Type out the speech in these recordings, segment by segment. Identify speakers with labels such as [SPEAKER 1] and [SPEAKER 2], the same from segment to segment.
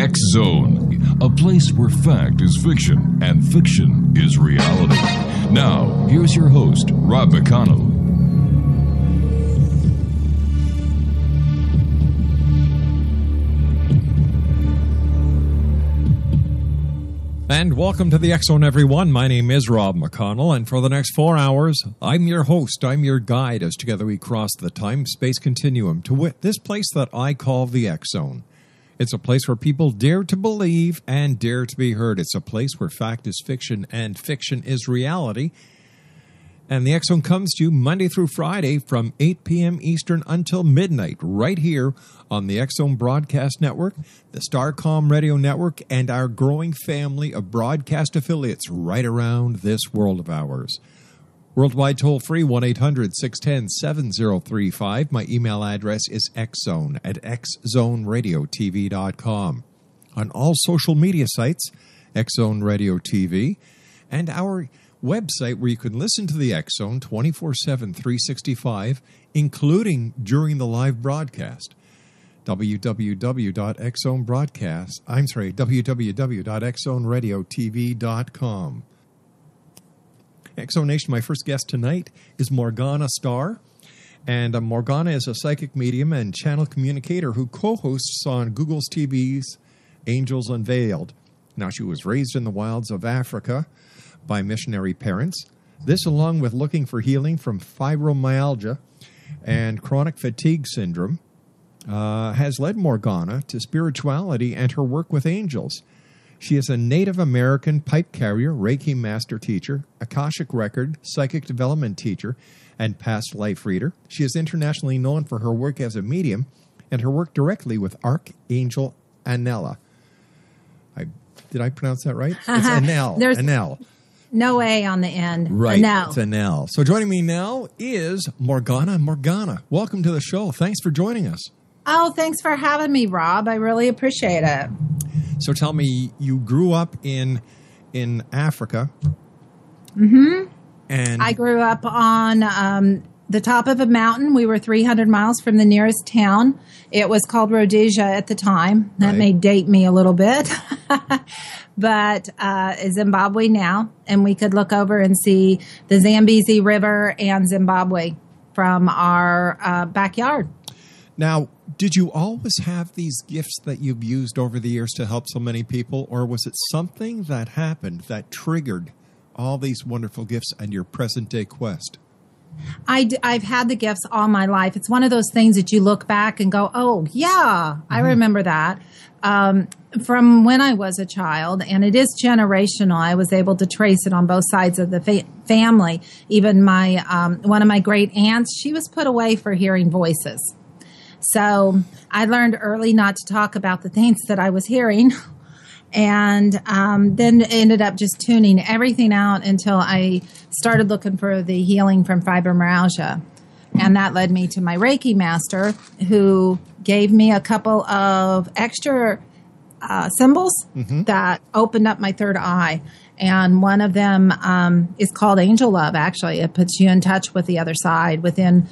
[SPEAKER 1] X Zone, a place where fact is fiction and fiction is reality. Now, here's your host, Rob McConnell.
[SPEAKER 2] And welcome to the X Zone, everyone. My name is Rob McConnell, and for the next four hours, I'm your host. I'm your guide as together we cross the time space continuum to wit- this place that I call the X Zone. It's a place where people dare to believe and dare to be heard. It's a place where fact is fiction and fiction is reality. And the Zone comes to you Monday through Friday from 8 p.m. Eastern until midnight, right here on the Zone Broadcast Network, the Starcom Radio Network, and our growing family of broadcast affiliates right around this world of ours. Worldwide toll free 1 800 610 7035. My email address is xzone at xzoneradiotv.com. On all social media sites, Xzone Radio TV, and our website where you can listen to the X Zone 24 7, 365, including during the live broadcast. www.xzonebroadcast. I'm sorry, www.xzoneradiotv.com. Exo Nation, my first guest tonight is Morgana Starr. And uh, Morgana is a psychic medium and channel communicator who co hosts on Google's TV's Angels Unveiled. Now, she was raised in the wilds of Africa by missionary parents. This, along with looking for healing from fibromyalgia and chronic fatigue syndrome, uh, has led Morgana to spirituality and her work with angels. She is a Native American pipe carrier, Reiki master teacher, Akashic record, psychic development teacher, and past life reader. She is internationally known for her work as a medium and her work directly with Archangel Anella. I, did I pronounce that right? It's uh-huh. Anel.
[SPEAKER 3] There's-
[SPEAKER 2] Anel.
[SPEAKER 3] No A on the end.
[SPEAKER 2] Right.
[SPEAKER 3] No.
[SPEAKER 2] It's Anel. So joining me now is Morgana Morgana. Welcome to the show. Thanks for joining us.
[SPEAKER 3] Oh, thanks for having me, Rob. I really appreciate it.
[SPEAKER 2] So tell me, you grew up in in Africa.
[SPEAKER 3] hmm
[SPEAKER 2] And
[SPEAKER 3] I grew up on um, the top of a mountain. We were 300 miles from the nearest town. It was called Rhodesia at the time. That
[SPEAKER 2] Right.
[SPEAKER 3] may date me a little bit. but uh, Zimbabwe now. And we could look over and see the Zambezi River and Zimbabwe from our uh, backyard.
[SPEAKER 2] Now, did you always have these gifts that you've used over the years to help so many people, or was it something that happened that triggered all these wonderful gifts and your present day quest?
[SPEAKER 3] I d- I've had the gifts all my life. It's one of those things that you look back and go, oh, yeah, I remember that. Um, from when I was a child, and it is generational, I was able to trace it on both sides of the fa- family. Even my, um, one of my great aunts, she was put away for hearing voices. So I learned early not to talk about the things that I was hearing. and um, then ended up just tuning everything out until I started looking for the healing from fibromyalgia. And that led me to my Reiki master, who gave me a couple of extra uh, symbols that opened up my third eye. And one of them um, is called Angel Love, actually. It puts you in touch with the other side. Within,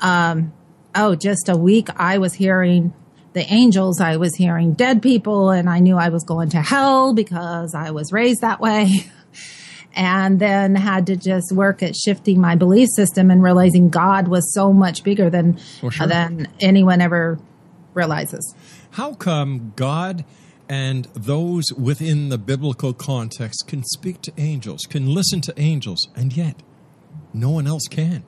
[SPEAKER 3] um, oh, just a week, I was hearing the angels, I was hearing dead people, and I knew I was going to hell because I was raised that way. and then had to just work at shifting my belief system and realizing God was so much bigger than
[SPEAKER 2] Well, sure.
[SPEAKER 3] than anyone ever realizes.
[SPEAKER 2] How come God and those within the biblical context can speak to angels, can listen to angels, and yet no one else can?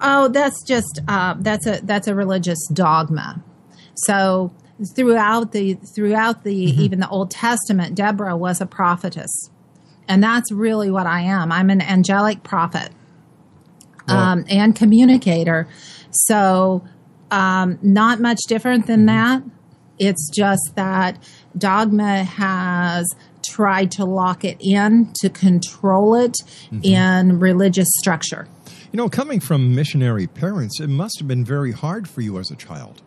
[SPEAKER 3] Oh, that's just uh, that's a that's a religious dogma. So throughout the throughout the even the Old Testament, Deborah was a prophetess, and that's really what I am. I'm an angelic prophet um, and communicator. So um, not much different than that. It's just that dogma has tried to lock it in to control it in religious structure.
[SPEAKER 2] You know, coming from missionary parents, it must have been very hard for you as a child.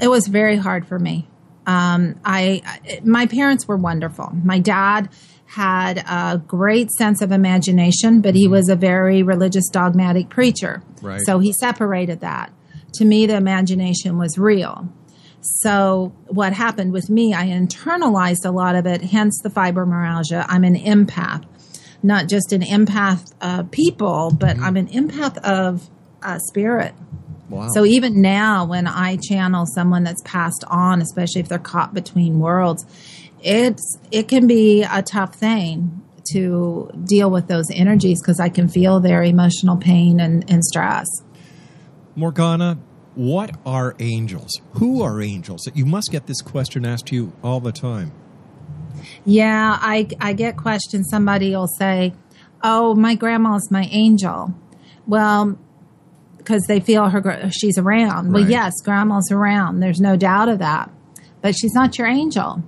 [SPEAKER 3] It was very hard for me. Um, I, I- my parents were wonderful. My dad had a great sense of imagination, but he was a very religious, dogmatic preacher.
[SPEAKER 2] Right.
[SPEAKER 3] So he separated that. To me, the imagination was real. So what happened with me, I internalized a lot of it, hence the fibromyalgia. I'm an empath, not just an empath of people, but I'm an empath of uh, spirit.
[SPEAKER 2] Wow.
[SPEAKER 3] So even now, when I channel someone that's passed on, especially if they're caught between worlds, it's it can be a tough thing to deal with those energies because I can feel their emotional pain and, and stress.
[SPEAKER 2] Morgana, what are angels? Who are angels? You must get this question asked to you all the time.
[SPEAKER 3] Yeah, I I get questions. Somebody will say, "Oh, my grandma's my angel." Well, because they feel her she's around. Well, yes, grandma's around. There's no doubt of that. But she's not your angel.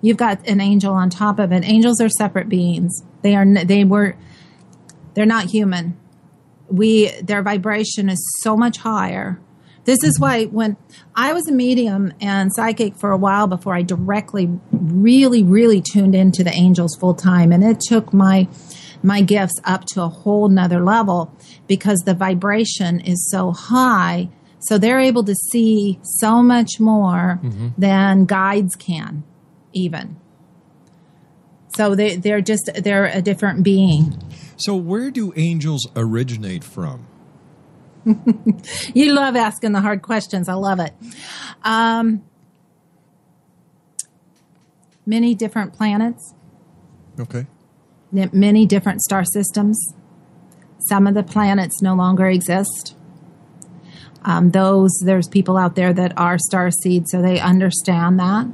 [SPEAKER 3] You've got an angel on top of it. Angels are separate beings. They are they were they're not human. We their vibration is so much higher. This is why when I was a medium and psychic for a while before I directly really really tuned into the angels full time and it took my my gifts up to a whole nother level because the vibration is so high so they're able to see so much more mm-hmm. than guides can even. So they, they're just they're a different being.
[SPEAKER 2] So, where do angels originate from?
[SPEAKER 3] You love asking the hard questions. I love it. Um, many different planets,
[SPEAKER 2] Okay.
[SPEAKER 3] many different star systems. Some of the planets no longer exist. Um, those there's people out there that are star seeds, so they understand that.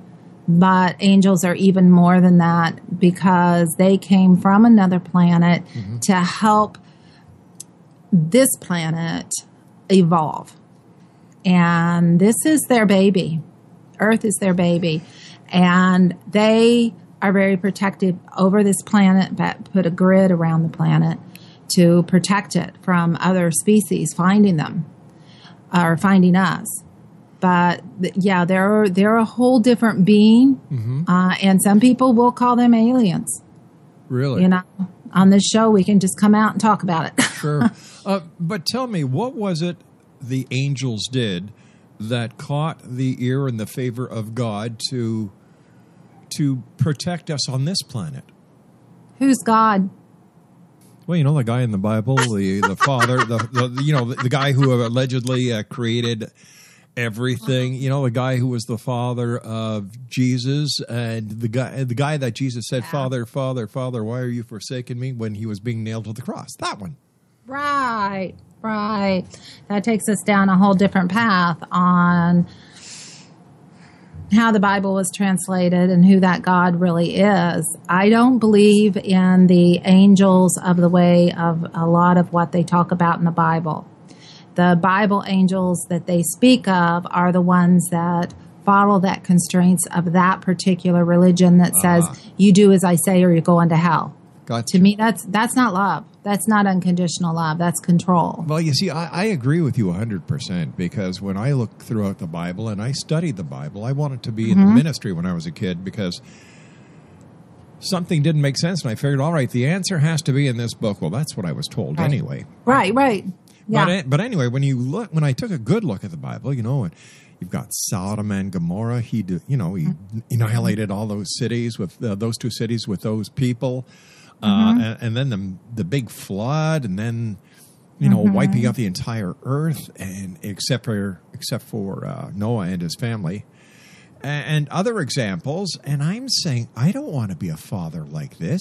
[SPEAKER 3] But angels are even more than that because they came from another planet to help this planet evolve. And this is their baby. Earth is their baby. And they are very protective over this planet, but put a grid around the planet to protect it from other species finding them or finding us. But yeah, they're they're a whole different being, uh, and some people will call them aliens.
[SPEAKER 2] Really?
[SPEAKER 3] You know, on this show we can just come out and talk about it.
[SPEAKER 2] Sure. uh, but tell me, what was it the angels did that caught the ear and the favor of God to to protect us on this planet?
[SPEAKER 3] Who's God?
[SPEAKER 2] Well, you know the guy in the Bible, the the father, the, the you know the, the guy who allegedly uh, created everything. You know the guy who was the father of Jesus, and the guy the guy that Jesus said, "Father, Father, Father, why are you forsaking me?" When he was being nailed to the cross. That one.
[SPEAKER 3] Right, right. That takes us down a whole different path on how the Bible was translated and who that God really is. I don't believe in the angels of the way of a lot of what they talk about in the Bible. The Bible angels that they speak of are the ones that follow that constraints of that particular religion that says uh-huh. you do as I say or you go into hell.
[SPEAKER 2] Gotcha.
[SPEAKER 3] To me, that's that's not love. That's not unconditional love. That's control.
[SPEAKER 2] Well, you see, I, I agree with you 100% because when I look throughout the Bible and I studied the Bible, I wanted to be in the ministry when I was a kid because something didn't make sense. And I figured, all right, the answer has to be in this book. Well, that's what I was told
[SPEAKER 3] Right.
[SPEAKER 2] anyway.
[SPEAKER 3] Right, right. Yeah.
[SPEAKER 2] But, but anyway, when you look, when I took a good look at the Bible, you know, and you've got Sodom and Gomorrah. He, you know, he annihilated all those cities with uh, those two cities with those people, uh, and, and then the the big flood, and then you know wiping out the entire earth, and except for except for uh, Noah and his family. A- And other examples, and I'm saying I don't want to be a father like this.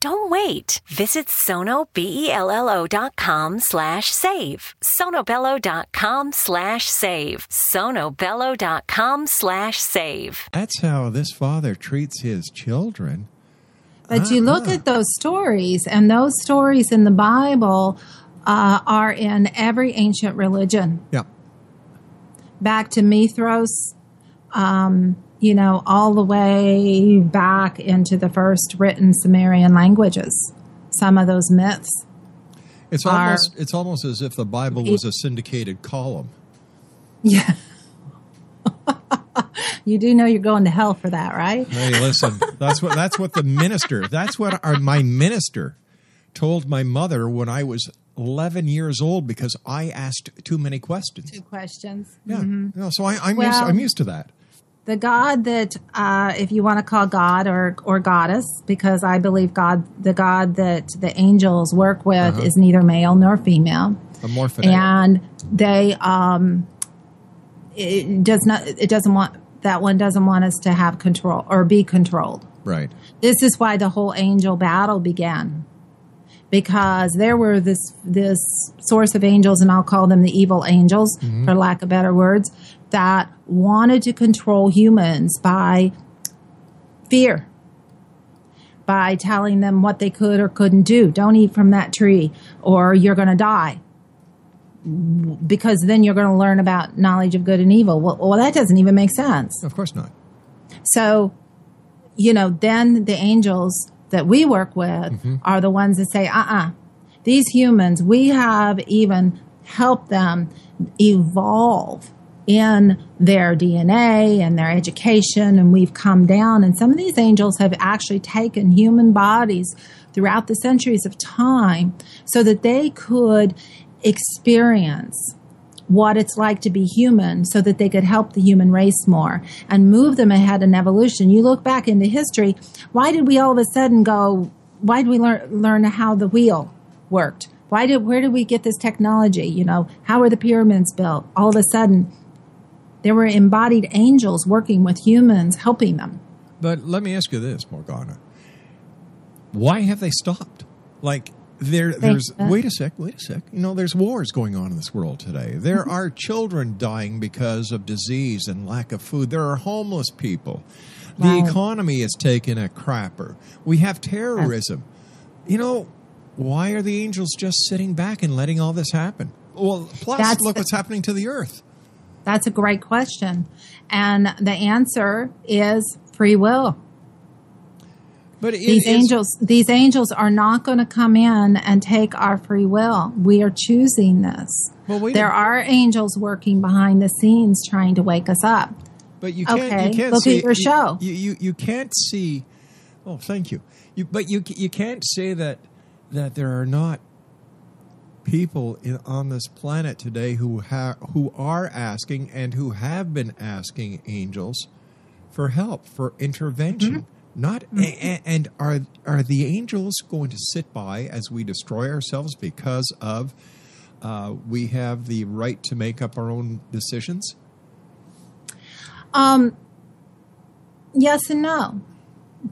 [SPEAKER 4] Don't wait. Visit sonobello.com slash save. sonobello.com slash save. sonobello.com slash save.
[SPEAKER 2] that's how this father treats his children.
[SPEAKER 3] But you look
[SPEAKER 2] Uh-huh.
[SPEAKER 3] at those stories, and those stories in the Bible uh, are in every ancient religion.
[SPEAKER 2] Yeah.
[SPEAKER 3] Back to Mithras, um, you know, all the way back into the first written Sumerian languages. Some of those myths.
[SPEAKER 2] It's
[SPEAKER 3] Are-
[SPEAKER 2] almost it's almost as if the Bible was a syndicated column.
[SPEAKER 3] Yeah. you do know you're going to hell for that, right?
[SPEAKER 2] Hey, listen, that's what that's what the minister, that's what our, my minister told my mother when I was 11 years old because I asked too many questions.
[SPEAKER 3] Two questions.
[SPEAKER 2] Yeah, mm-hmm. know, so I, I'm used, I'm used to that.
[SPEAKER 3] The God that, uh, if you want to call God or or goddess, because I believe God, the God that the angels work with is neither male nor female, and they um, it does not. It doesn't want that one doesn't want us to have control or be controlled.
[SPEAKER 2] right.
[SPEAKER 3] This is why the whole angel battle began. Because there were this this source of angels, and I'll call them the evil angels, for lack of better words, that wanted to control humans by fear, by telling them what they could or couldn't do. Don't eat from that tree, or you're going to die. Because then you're going to learn about knowledge of good and evil. Well, well, that doesn't even make sense.
[SPEAKER 2] Of course not.
[SPEAKER 3] So, you know, then the angels that we work with are the ones that say, uh uh these humans, we have even helped them evolve in their DNA and their education, and we've come down. And some of these angels have actually taken human bodies throughout the centuries of time so that they could experience what it's like to be human so that they could help the human race more and move them ahead in evolution. You look back into history, why did we all of a sudden go, why did we learn, learn how the wheel worked? Why did, where did we get this technology? You know, how were the pyramids built? All of a sudden, there were embodied angels working with humans, helping them.
[SPEAKER 2] But let me ask you this, Morgana. Why have they stopped? Like there there's wait a sec, wait a sec. You know, there's wars going on in this world today. There mm-hmm. are children dying because of disease and lack of food. There are homeless people. The economy is taking a crapper. We have terrorism. You know, why are the angels just sitting back and letting all this happen? Well, plus
[SPEAKER 3] That's
[SPEAKER 2] look
[SPEAKER 3] the-
[SPEAKER 2] what's happening to the earth.
[SPEAKER 3] That's a great question. And the answer is free will.
[SPEAKER 2] But it
[SPEAKER 3] these angels these angels are not going to come in and take our free will we are choosing this
[SPEAKER 2] Well,
[SPEAKER 3] there are angels working behind the scenes trying to wake us up
[SPEAKER 2] But you can't.
[SPEAKER 3] Okay,
[SPEAKER 2] you can't
[SPEAKER 3] look at
[SPEAKER 2] see,
[SPEAKER 3] your
[SPEAKER 2] you-
[SPEAKER 3] show.
[SPEAKER 2] You, you you can't see. Oh, thank you. You but you you can't say that that there are not people in, on this planet today who ha- who are asking and who have been asking angels for help for intervention. Not a- a- and are are the angels going to sit by as we destroy ourselves because of uh, we have the right to make up our own decisions?
[SPEAKER 3] Um, yes and no.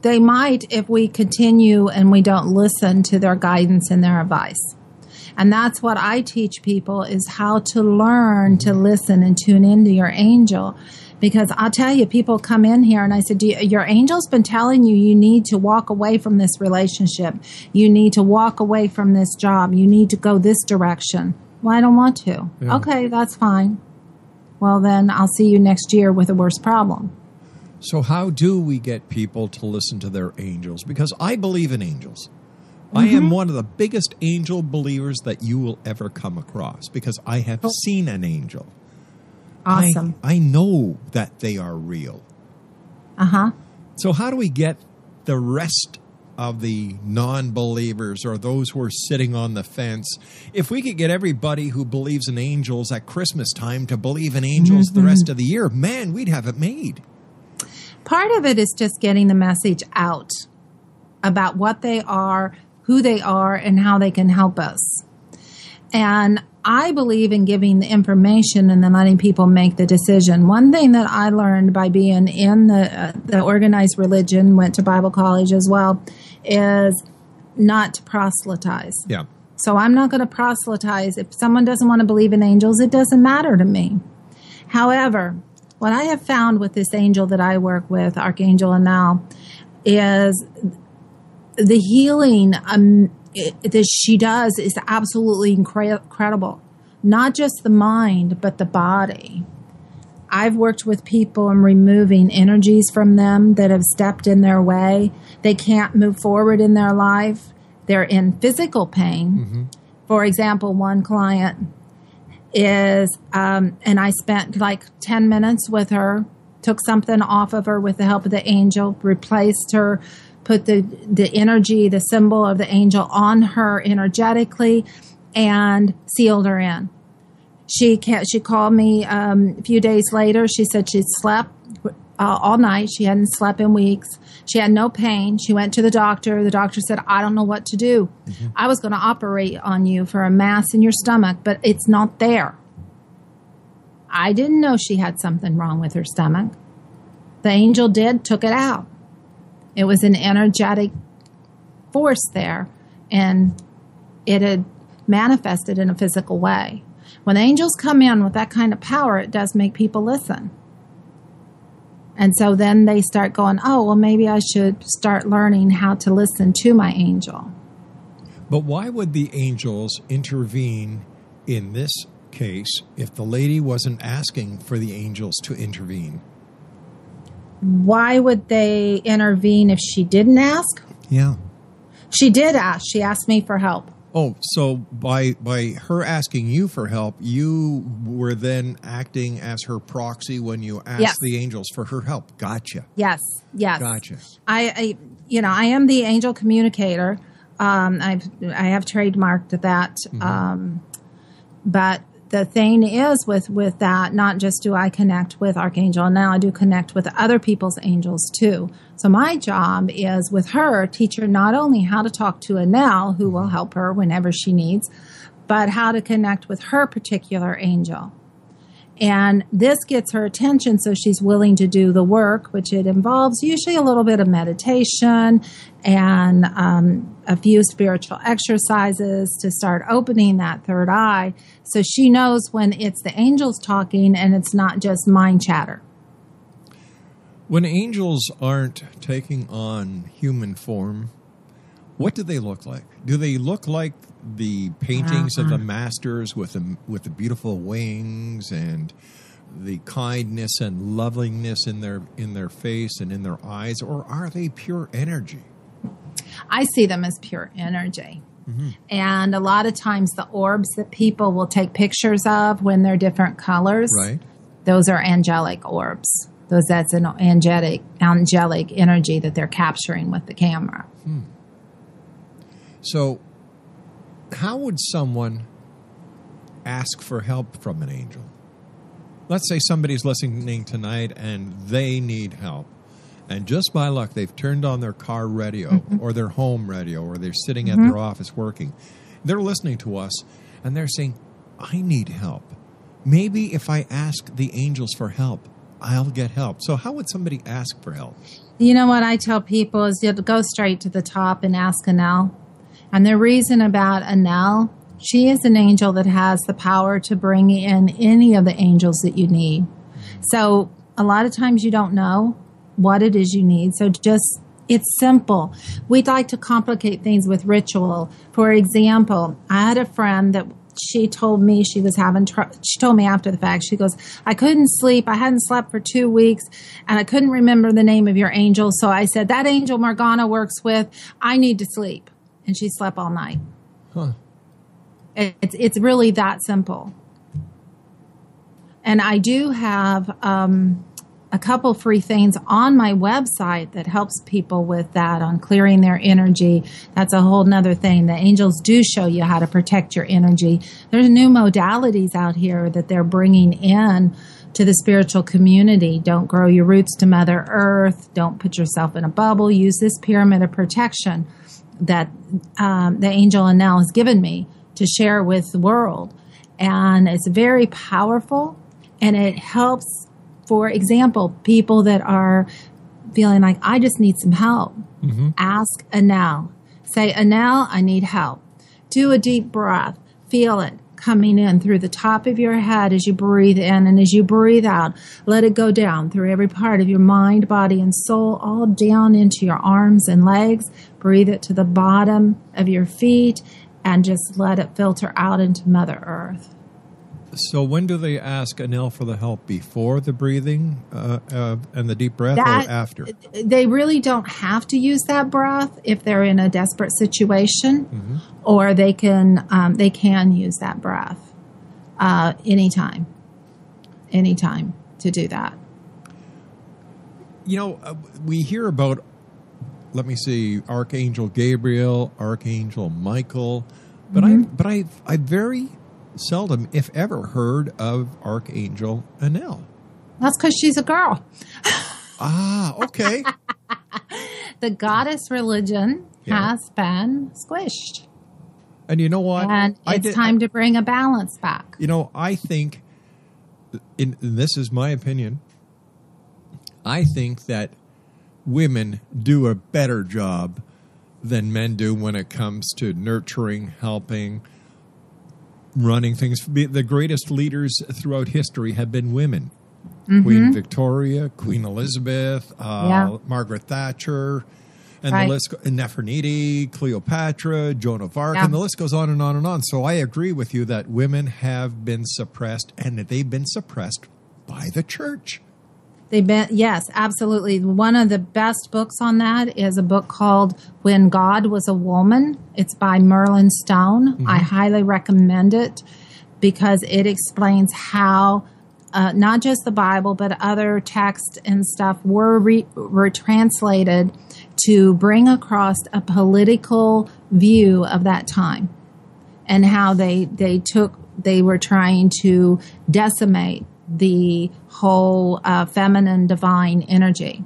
[SPEAKER 3] They might if we continue and we don't listen to their guidance and their advice. And that's what I teach people is how to learn to listen and tune into your angel. Because I'll tell you, people come in here and I said, Do you, Your angel's been telling you you need to walk away from this relationship. You need to walk away from this job. You need to go this direction. Well, I don't want to.
[SPEAKER 2] Yeah.
[SPEAKER 3] Okay, that's fine. Well, then I'll see you next year with a worse problem.
[SPEAKER 2] So, how do we get people to listen to their angels? Because I believe in angels. I am one of the biggest angel believers that you will ever come across because I have seen an angel. I-
[SPEAKER 3] Awesome.
[SPEAKER 2] I, know that they are real.
[SPEAKER 3] Uh huh.
[SPEAKER 2] So, how do we get the rest of the non believers or those who are sitting on the fence? If we could get everybody who believes in angels at Christmas time to believe in angels the rest of the year, man, we'd have it made.
[SPEAKER 3] Part of it is just getting the message out about what they are, who they are, and how they can help us. And I believe in giving the information and then letting people make the decision. One thing that I learned by being in the uh, the organized religion, went to Bible college as well, is not to proselytize.
[SPEAKER 2] Yeah.
[SPEAKER 3] So I'm not going to proselytize. If someone doesn't want to believe in angels, it doesn't matter to me. However, what I have found with this angel that I work with, Archangel Anel, is the healing um, it, that she does is absolutely incre- incredible. Not just the mind, but the body. I've worked with people and removing energies from them that have stepped in their way. They can't move forward in their life. They're in physical pain. For example, one client is, um, and I spent like 10 minutes with her, took something off of her with the help of the angel, replaced her, put the, the energy, the symbol of the angel on her energetically, and sealed her in. She can't, she called me um, a few days later. She said she slept uh, all night. She hadn't slept in weeks. She had no pain. She went to the doctor. The doctor said, I don't know what to do. I was going to operate on you for a mass in your stomach, but it's not there. I didn't know she had something wrong with her stomach. The angel did, took it out. It was an energetic force there, and it had manifested in a physical way. When angels come in with that kind of power, it does make people listen. And so then they start going, oh, well, maybe I should start learning how to listen to my angel.
[SPEAKER 2] But why would the angels intervene in this case if the lady wasn't asking for the angels to intervene?
[SPEAKER 3] Why would they intervene if she didn't ask?
[SPEAKER 2] Yeah.
[SPEAKER 3] She did ask. She asked me for help.
[SPEAKER 2] Oh, so by by her asking you for help, you were then acting as her proxy when you asked
[SPEAKER 3] Yes.
[SPEAKER 2] the angels for her help. Gotcha.
[SPEAKER 3] Yes, yes.
[SPEAKER 2] Gotcha.
[SPEAKER 3] I, I you know, I am the angel communicator. Um, I've I have trademarked that. Um, but the thing is with with that, not just do I connect with Archangel, now I do connect with other people's angels too. So my job is with her, teach her not only how to talk to Anel, who will help her whenever she needs, but how to connect with her particular angel. And this gets her attention so she's willing to do the work, which it involves usually a little bit of meditation and um, a few spiritual exercises to start opening that third eye so she knows when it's the angels talking and it's not just mind chatter.
[SPEAKER 2] When angels aren't taking on human form, what do they look like? Do they look like the paintings of the mm-hmm. masters with the with the beautiful wings and the kindness and loveliness in their in their face and in their eyes, or are they pure energy?
[SPEAKER 3] I see them as pure energy. Mm-hmm. And a lot of times, the orbs that people will take pictures of when they're different colors,
[SPEAKER 2] Right.
[SPEAKER 3] those are angelic orbs. Those that's an angelic angelic energy that they're capturing with the camera. Hmm.
[SPEAKER 2] So, how would someone ask for help from an angel? Let's say somebody's listening tonight and they need help. And just by luck, they've turned on their car radio
[SPEAKER 3] Mm-hmm.
[SPEAKER 2] or their home radio or they're sitting at
[SPEAKER 3] Mhm.
[SPEAKER 2] their office working. They're listening to us and they're saying, I need help. Maybe if I ask the angels for help, I'll get help. So, how would somebody ask for help?
[SPEAKER 3] You know what I tell people is you go straight to the top and ask Anel. And the reason about Anel, she is an angel that has the power to bring in any of the angels that you need. So a lot of times you don't know what it is you need. So just it's simple. We'd like to complicate things with ritual. For example, I had a friend that she told me she was having trouble. She told me after the fact, she goes, I couldn't sleep. I hadn't slept for two weeks and I couldn't remember the name of your angel. So I said, That angel Morgana works with, I need to sleep. And she slept all night.
[SPEAKER 2] Huh.
[SPEAKER 3] It's, it's really that simple. And I do have um, a couple free things on my website that helps people with that on clearing their energy. That's a whole nother thing. The angels do show you how to protect your energy. There's new modalities out here that they're bringing in to the spiritual community. Don't grow your roots to Mother Earth. Don't put yourself in a bubble. Use this pyramid of protection that um, the angel Anel has given me to share with the world. And it's very powerful and it helps, for example, people that are feeling like, I just need some help. Ask Anel. Say, Anel, I need help. Do a deep breath. Feel it coming in through the top of your head as you breathe in and as you breathe out. Let it go down through every part of your mind, body, and soul, all down into your arms and legs. Breathe it to the bottom of your feet and just let it filter out into Mother Earth.
[SPEAKER 2] So, when do they ask Anil for the help? Before the breathing uh, uh, and the deep breath,
[SPEAKER 3] That-
[SPEAKER 2] or after?
[SPEAKER 3] They really don't have to use that breath if they're in a desperate situation, or they can um, they can use that breath uh, anytime, anytime to do that.
[SPEAKER 2] You know, uh, we hear about, let me see, Archangel Gabriel, Archangel Michael, but I but I I very seldom, if ever, heard of Archangel Anil.
[SPEAKER 3] That's because she's a girl.
[SPEAKER 2] Ah, okay.
[SPEAKER 3] The goddess religion
[SPEAKER 2] Yeah.
[SPEAKER 3] has been squished,
[SPEAKER 2] and you know what?
[SPEAKER 3] and it's
[SPEAKER 2] did-
[SPEAKER 3] time to bring a balance back.
[SPEAKER 2] You know, I think, in, and this is my opinion, I think that women do a better job than men do when it comes to nurturing, helping, running things. The greatest leaders throughout history have been women. Queen Victoria, Queen Elizabeth, uh,
[SPEAKER 3] Yeah.
[SPEAKER 2] Margaret Thatcher, and
[SPEAKER 3] Right.
[SPEAKER 2] the list, Nefertiti, Cleopatra, Joan of Arc,
[SPEAKER 3] Yeah.
[SPEAKER 2] and the list goes on and on and on. So I agree with you that women have been suppressed, and that they've been suppressed by the church.
[SPEAKER 3] They've been, yes, absolutely. One of the best books on that is a book called When God Was a Woman. It's by Merlin Stone. I highly recommend it because it explains how uh, not just the Bible, but other texts and stuff were, re- were translated to bring across a political view of that time and how they they took they were trying to decimate the whole uh, feminine divine energy.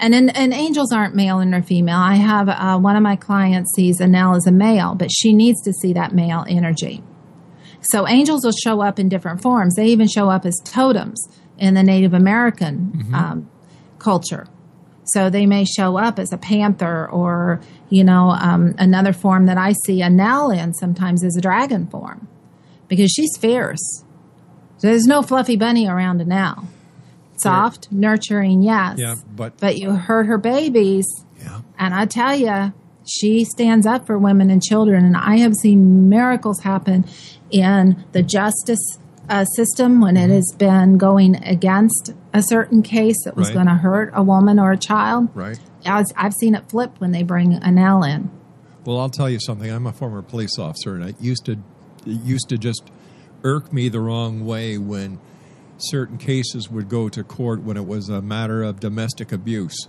[SPEAKER 3] And, and and angels aren't male and female. I have uh, one of my clients sees Anel as a male, but she needs to see that male energy. So angels will show up in different forms. They even show up as totems in the Native American um, culture. So they may show up as a panther or, you know, um, another form that I see Anel in sometimes is a dragon form because she's fierce. There's no fluffy bunny around now. Soft, nurturing, yes.
[SPEAKER 2] Yeah, but
[SPEAKER 3] But you hurt her babies.
[SPEAKER 2] yeah,
[SPEAKER 3] And I tell you, she stands up for women and children. And I have seen miracles happen in the justice uh, system when it has been going against a certain case that was
[SPEAKER 2] Right.
[SPEAKER 3] going to hurt a woman or a child.
[SPEAKER 2] right.
[SPEAKER 3] I was, I've seen it flip when they bring Anel in.
[SPEAKER 2] Well, I'll tell you something. I'm a former police officer, and I used to used to just irk me the wrong way when certain cases would go to court when it was a matter of domestic abuse.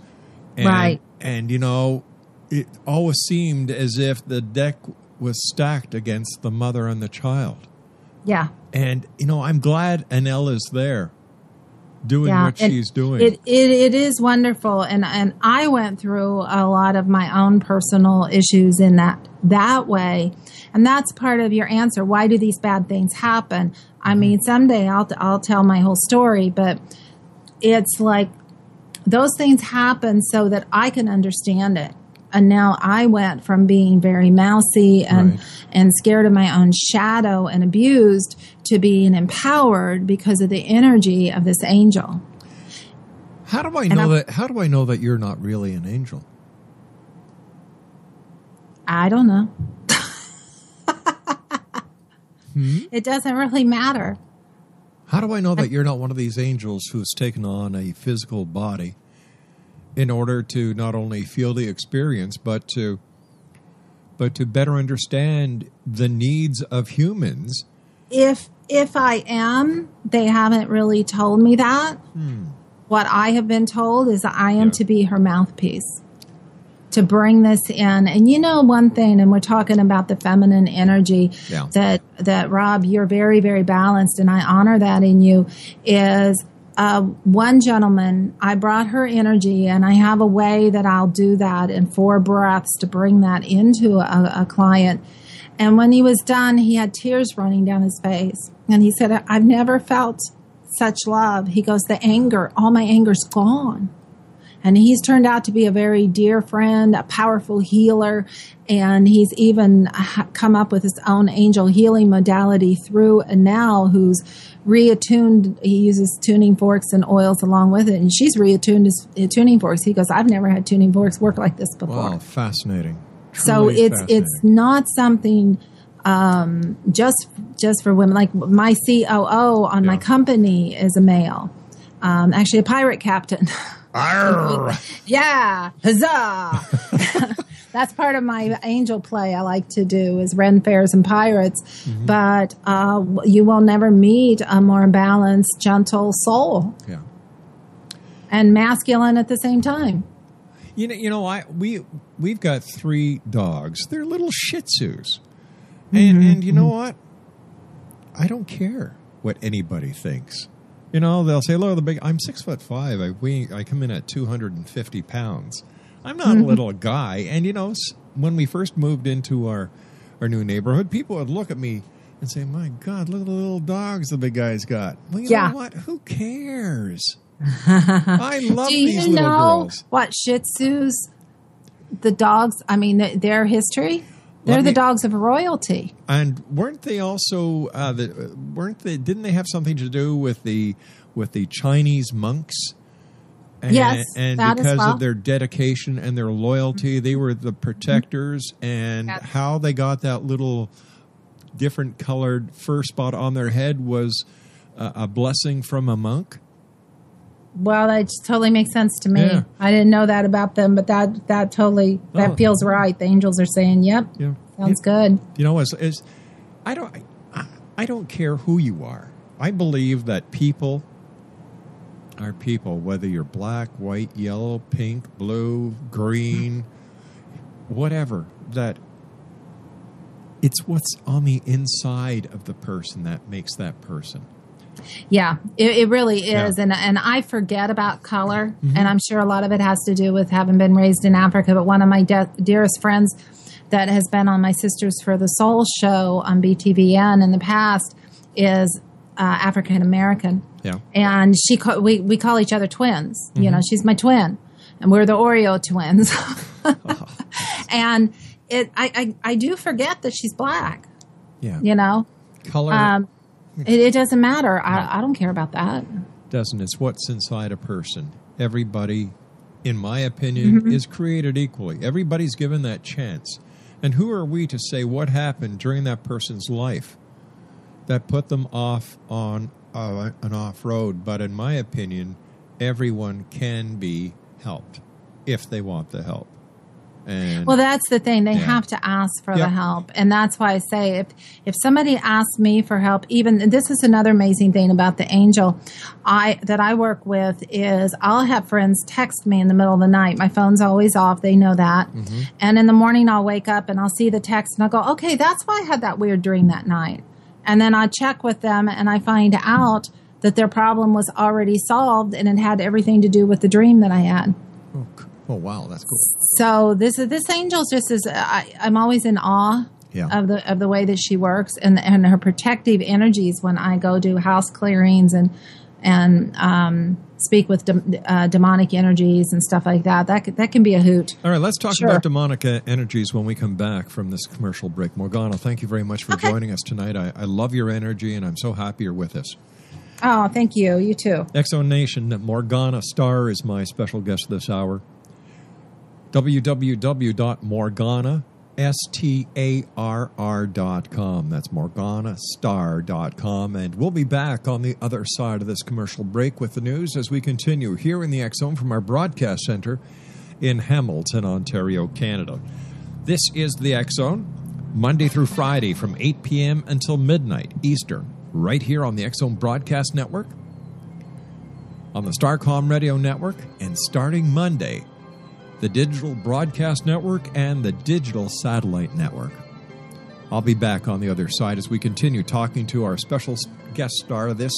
[SPEAKER 2] And,
[SPEAKER 3] Right.
[SPEAKER 2] And you know, it always seemed as if the deck was stacked against the mother and the child.
[SPEAKER 3] Yeah.
[SPEAKER 2] And you know, I'm glad Anel is there, doing
[SPEAKER 3] yeah.
[SPEAKER 2] what
[SPEAKER 3] And
[SPEAKER 2] she's doing.
[SPEAKER 3] It, it it is wonderful, and and I went through a lot of my own personal issues in that that way, and that's part of your answer. Why do these bad things happen? I
[SPEAKER 2] Mm-hmm.
[SPEAKER 3] mean, someday I'll I'll tell my whole story, but it's like those things happen so that I can understand it. And now I went from being very mousy and
[SPEAKER 2] Right.
[SPEAKER 3] and scared of my own shadow and abused to being empowered because of the energy of this angel.
[SPEAKER 2] how do I know that? How do I know that you're not really an angel?
[SPEAKER 3] I don't know.
[SPEAKER 2] Hmm?
[SPEAKER 3] It doesn't really matter.
[SPEAKER 2] How do I know that you're not one of these angels who's taken on a physical body in order to not only feel the experience, but to but to better understand the needs of humans?
[SPEAKER 3] If if I am, they haven't really told me that. Hmm. What I have been told is that I am to be her mouthpiece. To bring this in. And you know one thing, and we're talking about the feminine energy
[SPEAKER 2] Yeah.
[SPEAKER 3] that that Rob, you're very, very balanced, and I honor that in you, is uh, one gentleman, I brought her energy, and I have a way that I'll do that in four breaths to bring that into a, a client. And when he was done, he had tears running down his face. And he said, I've never felt such love. He goes, The anger, all my anger's gone. And he's turned out to be a very dear friend, a powerful healer, and he's even come up with his own angel healing modality through now who's reattuned. He uses tuning forks and oils along with it, and she's reattuned his uh, tuning forks. He goes, I've never had tuning forks work like this before.
[SPEAKER 2] Wow, fascinating.
[SPEAKER 3] So
[SPEAKER 2] Truly
[SPEAKER 3] it's it's not something um, just just for women. Like my COO on my company is a male, um, actually a pirate captain. yeah, huzzah! That's part of my angel play I like to do is Ren fairs and pirates.
[SPEAKER 2] Mm-hmm.
[SPEAKER 3] But uh, you will never meet a more balanced, gentle soul
[SPEAKER 2] Yeah.
[SPEAKER 3] and masculine at the same time.
[SPEAKER 2] You know, you know, I we we've got three dogs. They're little Shih Tzus, and
[SPEAKER 3] Mm-hmm.
[SPEAKER 2] and you know what? I don't care what anybody thinks. You know, they'll say, "Look, the big." I'm six foot five. I weigh, I come in at two hundred and fifty pounds. I'm not
[SPEAKER 3] Mm-hmm.
[SPEAKER 2] a little guy. And you know, when we first moved into our our new neighborhood, people would look at me and say, "My God, look at the little dogs the big guy's got." Well, you
[SPEAKER 3] Yeah.
[SPEAKER 2] know what? Who cares? I love
[SPEAKER 3] Do
[SPEAKER 2] these
[SPEAKER 3] you
[SPEAKER 2] little
[SPEAKER 3] know
[SPEAKER 2] girls.
[SPEAKER 3] what Shih Tzus, the dogs? I mean, their history. They're
[SPEAKER 2] Let
[SPEAKER 3] the dogs of royalty.
[SPEAKER 2] And weren't they also uh, the, weren't they? Didn't they have something to do with the with the Chinese monks? And,
[SPEAKER 3] Yes,
[SPEAKER 2] and
[SPEAKER 3] that as
[SPEAKER 2] because
[SPEAKER 3] well.
[SPEAKER 2] of their dedication and their loyalty, they were the protectors. And
[SPEAKER 3] Yes.
[SPEAKER 2] how they got that little different colored fur spot on their head was uh, a blessing from a monk.
[SPEAKER 3] Well, that just totally makes sense to me.
[SPEAKER 2] Yeah.
[SPEAKER 3] I didn't know that about them, but that that totally that
[SPEAKER 2] Oh.
[SPEAKER 3] feels right. The angels are saying, "Yep,
[SPEAKER 2] Yeah,
[SPEAKER 3] sounds good."
[SPEAKER 2] You know, as, as I don't, I, I don't care who you are. I believe that people are people, whether you're black, white, yellow, pink, blue, green, whatever. That it's what's on the inside of the person that makes that person.
[SPEAKER 3] Yeah, it, it really is,
[SPEAKER 2] Yeah. Mm-hmm.
[SPEAKER 3] and and I forget about color, and I'm sure a lot of it has to do with having been raised in Africa. But one of my de- dearest friends that has been on my Sisters for the Soul show on BTVN in the past is uh, African American,
[SPEAKER 2] Yeah.
[SPEAKER 3] and she ca- we we call each other twins. You know, she's my twin, and we're the Oreo twins. and it, I, I I do forget that she's black.
[SPEAKER 2] Yeah.
[SPEAKER 3] You know,
[SPEAKER 2] Color
[SPEAKER 3] um, it, it doesn't matter. I, I don't care about that.
[SPEAKER 2] doesn't. It's what's inside a person. Everybody, in my opinion,
[SPEAKER 3] Mm-hmm.
[SPEAKER 2] is created equally. Everybody's given that chance. And who are we to say what happened during that person's life that put them off on uh, an off road? But in my opinion, everyone can be helped if they want the help. And
[SPEAKER 3] Well, that's the thing. They
[SPEAKER 2] Yeah.
[SPEAKER 3] have to ask for
[SPEAKER 2] Yep.
[SPEAKER 3] the help. And that's why I say if if somebody asks me for help, even this is another amazing thing about the angel I that I work with is I'll have friends text me in the middle of the night. My phone's always off. They know that. Mm-hmm. And in the morning I'll wake up and I'll see the text and I'll go, "Okay, that's why I had that weird dream that night." And then I check with them and I find out that their problem was already solved and it had everything to do with the dream that I had.
[SPEAKER 2] Oh, oh wow, that's cool.
[SPEAKER 3] So this this angel just is I, I'm always in awe
[SPEAKER 2] Yeah.
[SPEAKER 3] of the of the way that she works and and her protective energies when I go do house clearings and and um, speak with dem- uh, demonic energies and stuff like that. That could, that can be a hoot.
[SPEAKER 2] All right, let's talk
[SPEAKER 3] Sure.
[SPEAKER 2] about demonic uh, energies when we come back from this commercial break. Morgana, thank you very much for joining us tonight. I, I love your energy, and I'm so happy you're with us.
[SPEAKER 3] Oh, thank you. You too.
[SPEAKER 2] Exo Nation, Morgana Starr is my special guest this hour. www.morgana, S-T-A-R-R dot com. That's morganastarr.com. And we'll be back on the other side of this commercial break with the news as we continue here in the X Zone from our broadcast center in Hamilton, Ontario, Canada. This is the X Zone, Monday through Friday from 8 p.m. until midnight Eastern, right here on the X Zone Broadcast Network, on the Starcom Radio Network, and starting Monday, the Digital Broadcast Network and the Digital Satellite Network. I'll be back on the other side as we continue talking to our special guest star this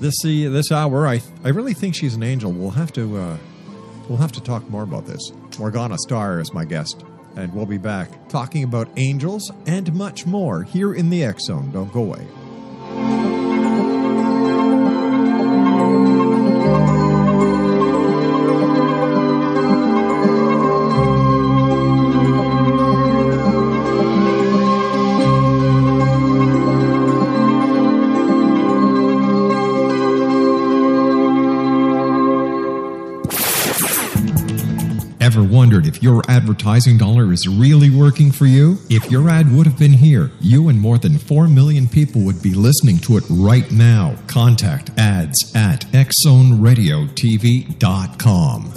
[SPEAKER 2] this uh, this hour. I I really think she's an angel. We'll have to uh, we'll have to talk more about this. Morgana Starr is my guest, and we'll be back talking about angels and much more here in the X Zone. Don't go away. Advertising dollar is really working for you? If your ad would have been here, you and more than 4 million people would be listening to it right now. Contact ads at xzoneradiotv.com.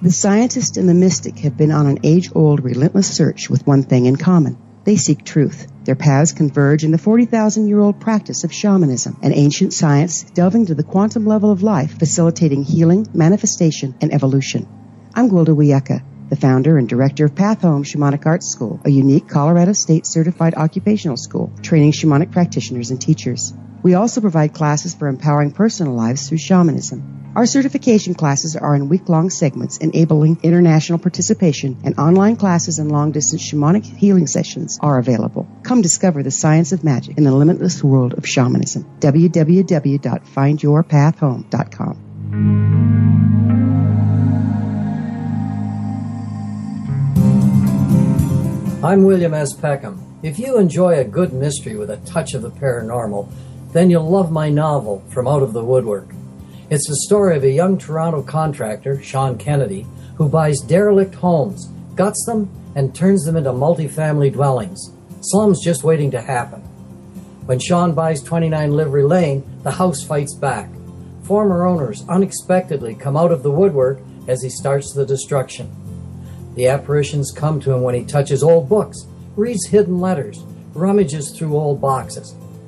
[SPEAKER 5] The scientist and the mystic have been on an age old, relentless search with one thing in common. They seek truth. Their paths converge in the 40,000 year old practice of shamanism, an ancient science delving to the quantum level of life, facilitating healing, manifestation, and evolution. I'm Gwilda Wiyaka, the founder and director of Path Home Shamanic Arts School, a unique Colorado State certified occupational school training shamanic practitioners and teachers. We also provide classes for empowering personal lives through shamanism. Our certification classes are in week long segments enabling international participation, and online classes and long distance shamanic healing sessions are available. Come discover the science of magic in the limitless world of shamanism. www.findyourpathhome.com.
[SPEAKER 6] I'm William S. Peckham. If you enjoy a good mystery with a touch of the paranormal, then you'll love my novel, From Out of the Woodwork. It's the story of a young Toronto contractor, Sean Kennedy, who buys derelict homes, guts them, and turns them into multifamily dwellings. Slums just waiting to happen. When Sean buys 29 Livery Lane, the house fights back. Former owners unexpectedly come out of the woodwork as he starts the destruction. The apparitions come to him when he touches old books, reads hidden letters, rummages through old boxes,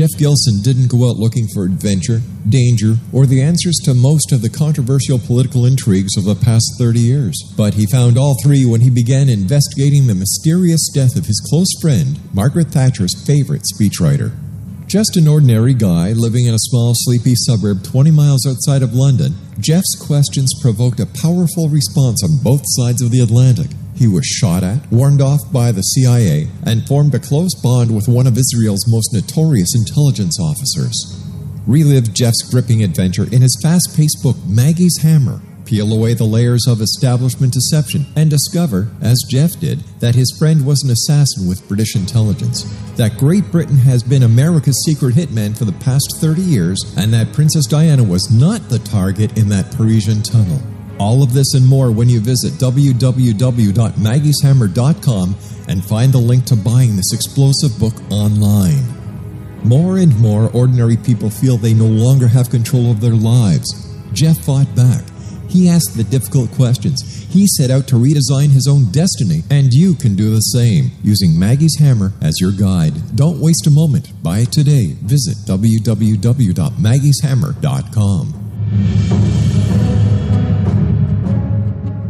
[SPEAKER 2] Jeff Gilson didn't go out looking for adventure, danger, or the answers to most of the controversial political intrigues of the past 30 years. But he found all three when he began investigating the mysterious death of his close friend, Margaret Thatcher's favorite speechwriter. Just an ordinary guy living in a small, sleepy suburb 20 miles outside of London, Jeff's questions provoked a powerful response on both sides of the Atlantic. He was shot at, warned off by the CIA, and formed a close bond with one of Israel's most notorious intelligence officers. Relive Jeff's gripping adventure in his fast paced book, Maggie's Hammer. Peel away the layers of establishment deception and discover, as Jeff did, that his friend was an assassin with British intelligence, that Great Britain has been America's secret hitman for the past 30 years, and that Princess Diana was not the target in that Parisian tunnel. All of this and more when you visit www.maggieshammer.com and find the link to buying this explosive book online. More and more ordinary people feel they no longer have control of their lives. Jeff fought back. He asked the difficult questions. He set out to redesign his own destiny, and you can do the same using Maggie's Hammer as your guide. Don't waste a moment. Buy it today. Visit www.maggieshammer.com.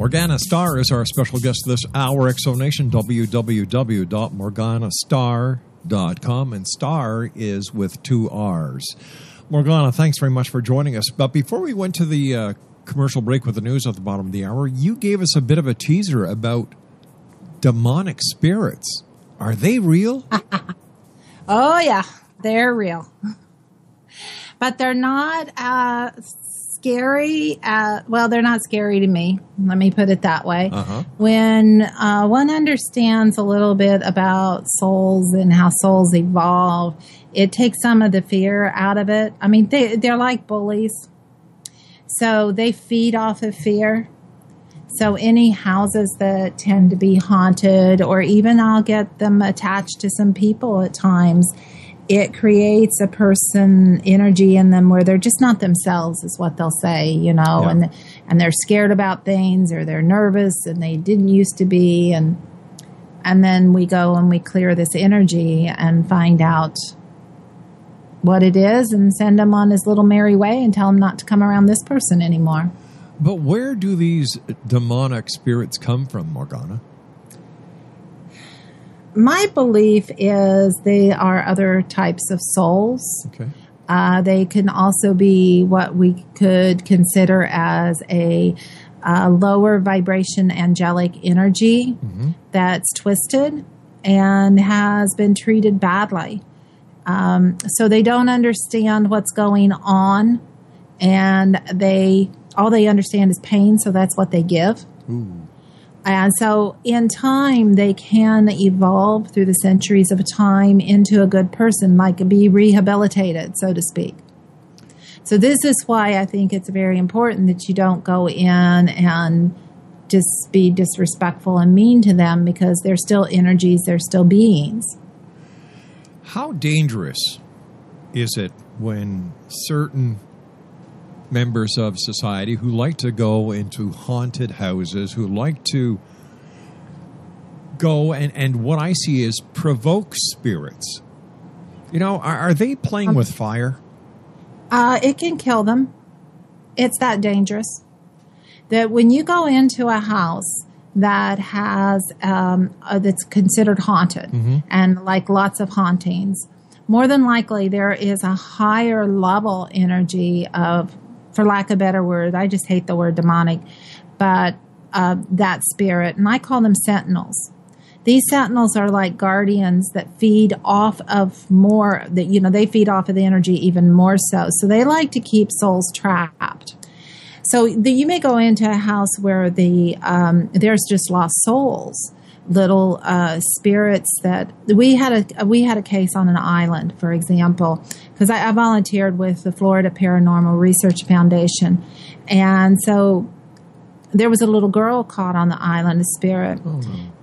[SPEAKER 2] Morgana Starr is our special guest this hour. Exonation, www.morganastarr.com. And star is with two R's. Morgana, thanks very much for joining us. But before we went to the uh, commercial break with the news at the bottom of the hour, you gave us a bit of a teaser about demonic spirits. Are they real?
[SPEAKER 3] oh, yeah, they're real. But they're not uh, scary. Uh, well, they're not scary to me. Let me put it that way.
[SPEAKER 2] Uh-huh.
[SPEAKER 3] When uh, one understands a little bit about souls and how souls evolve, it takes some of the fear out of it. I mean, they, they're like bullies. So they feed off of fear. So any houses that tend to be haunted, or even I'll get them attached to some people at times, it creates a person energy in them where they're just not themselves is what they'll say you know
[SPEAKER 2] Yeah.
[SPEAKER 3] and and they're scared about things or they're nervous and they didn't used to be and and then we go and we clear this energy and find out what it is and send them on his little merry way and tell him not to come around this person anymore
[SPEAKER 2] But where do these demonic spirits come from, Morgana?
[SPEAKER 3] My belief is they are other types of souls
[SPEAKER 2] Okay.
[SPEAKER 3] Uh, they can also be what we could consider as a, uh lower vibration angelic energy that's twisted and has been treated badly. Um, so they don't understand what's going on, and they all they understand is pain. So that's what they give. And so, in time, they can evolve through the centuries of time into a good person, like be rehabilitated, so to speak. So, this is why I think it's very important that you don't go in and just be disrespectful and mean to them because they're still energies, they're still beings.
[SPEAKER 2] How dangerous is it when certain members of society who like to go into haunted houses, who like to go and, and what I see is provoke spirits? You know, are, are they playing with fire?
[SPEAKER 3] Uh, it can kill them. It's that dangerous. That when you go into a house that has um, uh, that's considered haunted and like lots of hauntings, more than likely there is a higher level energy of, for lack of better word, I just hate the word demonic, but uh, that spirit, and I call them sentinels. These sentinels are like guardians that feed off of more that you know they feed off of the energy even more so. So they like to keep souls trapped. So the, you may go into a house where the um, there's just lost souls, little uh, spirits that we had a we had a case on an island, for example, because I, I volunteered with the Florida Paranormal Research Foundation, and so there was a little girl caught on the island, a spirit,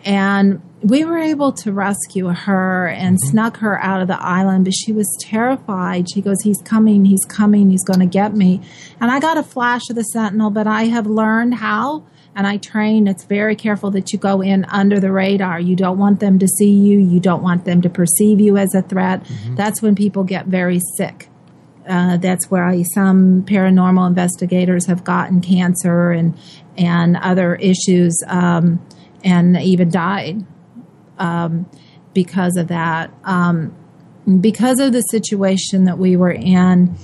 [SPEAKER 3] and we were able to rescue her and snuck her out of the island, but she was terrified. She goes, He's coming, he's coming, he's going to get me. And I got a flash of the sentinel, but I have learned how. And I train, it's very careful that you go in under the radar. You don't want them to see you. You don't want them to perceive you as a threat. That's when people get very sick. Uh, that's where I, some paranormal investigators have gotten cancer and and other issues, um, and even died um, because of that. Um, because of the situation that we were in,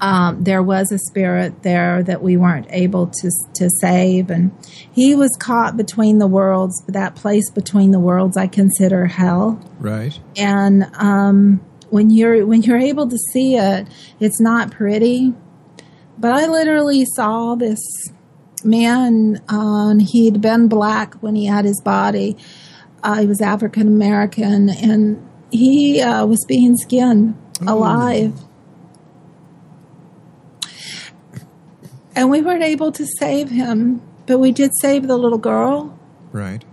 [SPEAKER 3] um, there was a spirit there that we weren't able to to save, and he was caught between the worlds. That place between the worlds, I consider hell
[SPEAKER 2] Right.
[SPEAKER 3] and um, when you're when you're able to see it, it's not pretty. But I literally saw this man. Um, he'd been black when he had his body. Uh, he was African American, and he uh, was being skinned alive. And we weren't able to save him, but we did save the little girl.
[SPEAKER 2] Right.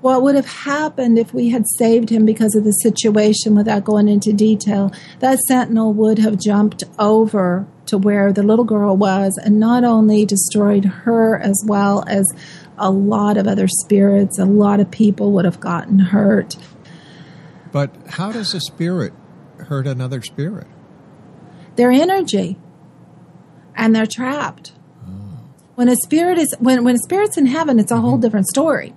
[SPEAKER 3] what would have happened if we had saved him because of the situation without going into detail? That sentinel would have jumped over to where the little girl was and not only destroyed her as well as a lot of other spirits a lot of people would have gotten hurt.
[SPEAKER 2] But how does a spirit hurt another spirit?
[SPEAKER 3] their energy. And they're trapped when a spirit is when, when a spirit's in heaven it's a whole mm-hmm. different story.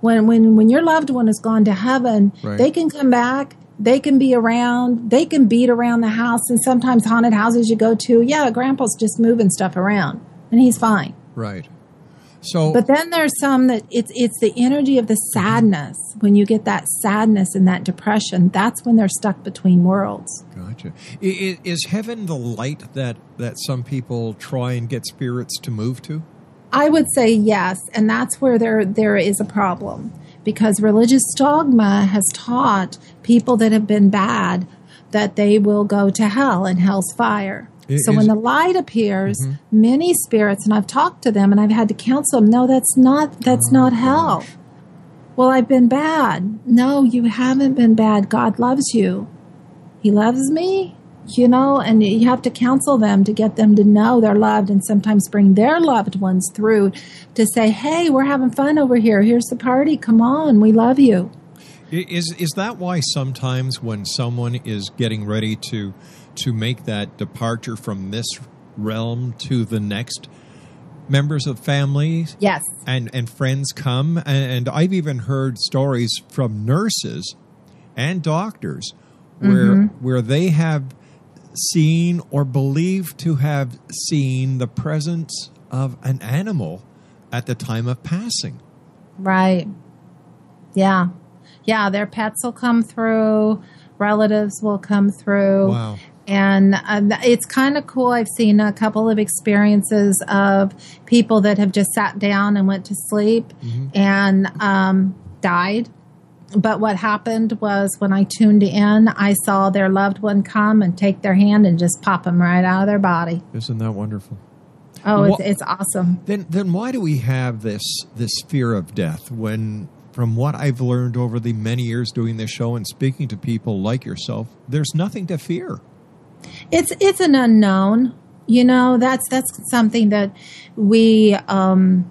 [SPEAKER 3] When when when your loved one has gone to heaven
[SPEAKER 7] Right.
[SPEAKER 3] they can come back they can be around they can beat around the house and sometimes haunted houses you go to yeah grandpa's just moving stuff around and he's fine.
[SPEAKER 2] Right. So
[SPEAKER 3] but then there's some that it's it's the energy of the mm-hmm. sadness. When you get that sadness and that depression that's when they're stuck between worlds
[SPEAKER 2] Gotcha. Is heaven the light that that some people try and get spirits to move to?
[SPEAKER 3] I would say yes, and that's where there there is a problem because religious dogma has taught people that have been bad that they will go to hell and hell's fire.
[SPEAKER 7] I-
[SPEAKER 3] so when the light appears, mm-hmm. many spirits, and I've talked to them and I've had to counsel them. No, that's not that's oh, not hell. Well, I've been bad. No, you haven't been bad. God loves you. He loves me, you know, and you have to counsel them to get them to know they're loved and sometimes bring their loved ones through to say, hey, we're having fun over here. Here's the party. Come on. We love you.
[SPEAKER 2] Is is that why sometimes when someone is getting ready to to make that departure from this realm to the next, members of families
[SPEAKER 3] Yes.
[SPEAKER 2] and and friends come and, and I've even heard stories from nurses and doctors where
[SPEAKER 3] Mhm.
[SPEAKER 2] where they have seen or believed to have seen the presence of an animal at the time of passing.
[SPEAKER 3] Right. Yeah. Yeah, their pets will come through, relatives will come through.
[SPEAKER 2] Wow.
[SPEAKER 3] And uh, it's kind of cool. I've seen a couple of experiences of people that have just sat down and went to sleep and um, died. But what happened was when I tuned in, I saw their loved one come and take their hand and just pop them right out of their body.
[SPEAKER 2] Isn't that wonderful?
[SPEAKER 3] Oh, it's, it's awesome.
[SPEAKER 2] Then, then why do we have this this fear of death? When, from what I've learned over the many years doing this show and speaking to people like yourself, there's nothing to fear.
[SPEAKER 3] it's it's an unknown you know that's that's something that we um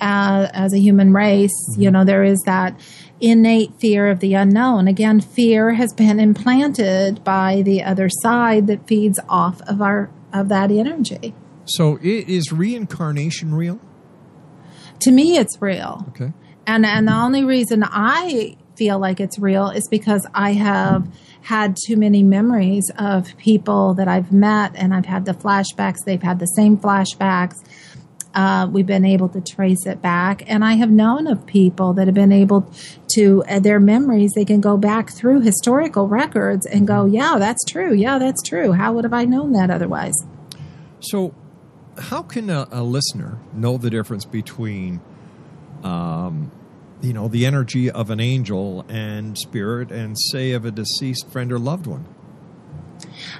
[SPEAKER 3] uh, as a human race you know there is that innate fear of the unknown again fear has been implanted by the other side that feeds off of our of that energy
[SPEAKER 2] So, i- is reincarnation real?
[SPEAKER 3] to me it's real
[SPEAKER 2] Okay.
[SPEAKER 3] and and the only reason I feel like it's real is because I have had too many memories of people that I've met, and I've had the flashbacks. They've had the same flashbacks. Uh, we've been able to trace it back, and I have known of people that have been able to uh, their memories. They can go back through historical records and go, "Yeah, that's true. Yeah, that's true. How would have I known that otherwise?"
[SPEAKER 2] So, how can a, a listener know the difference between, um, you know, the energy of an angel and spirit, and say of a deceased friend or loved one?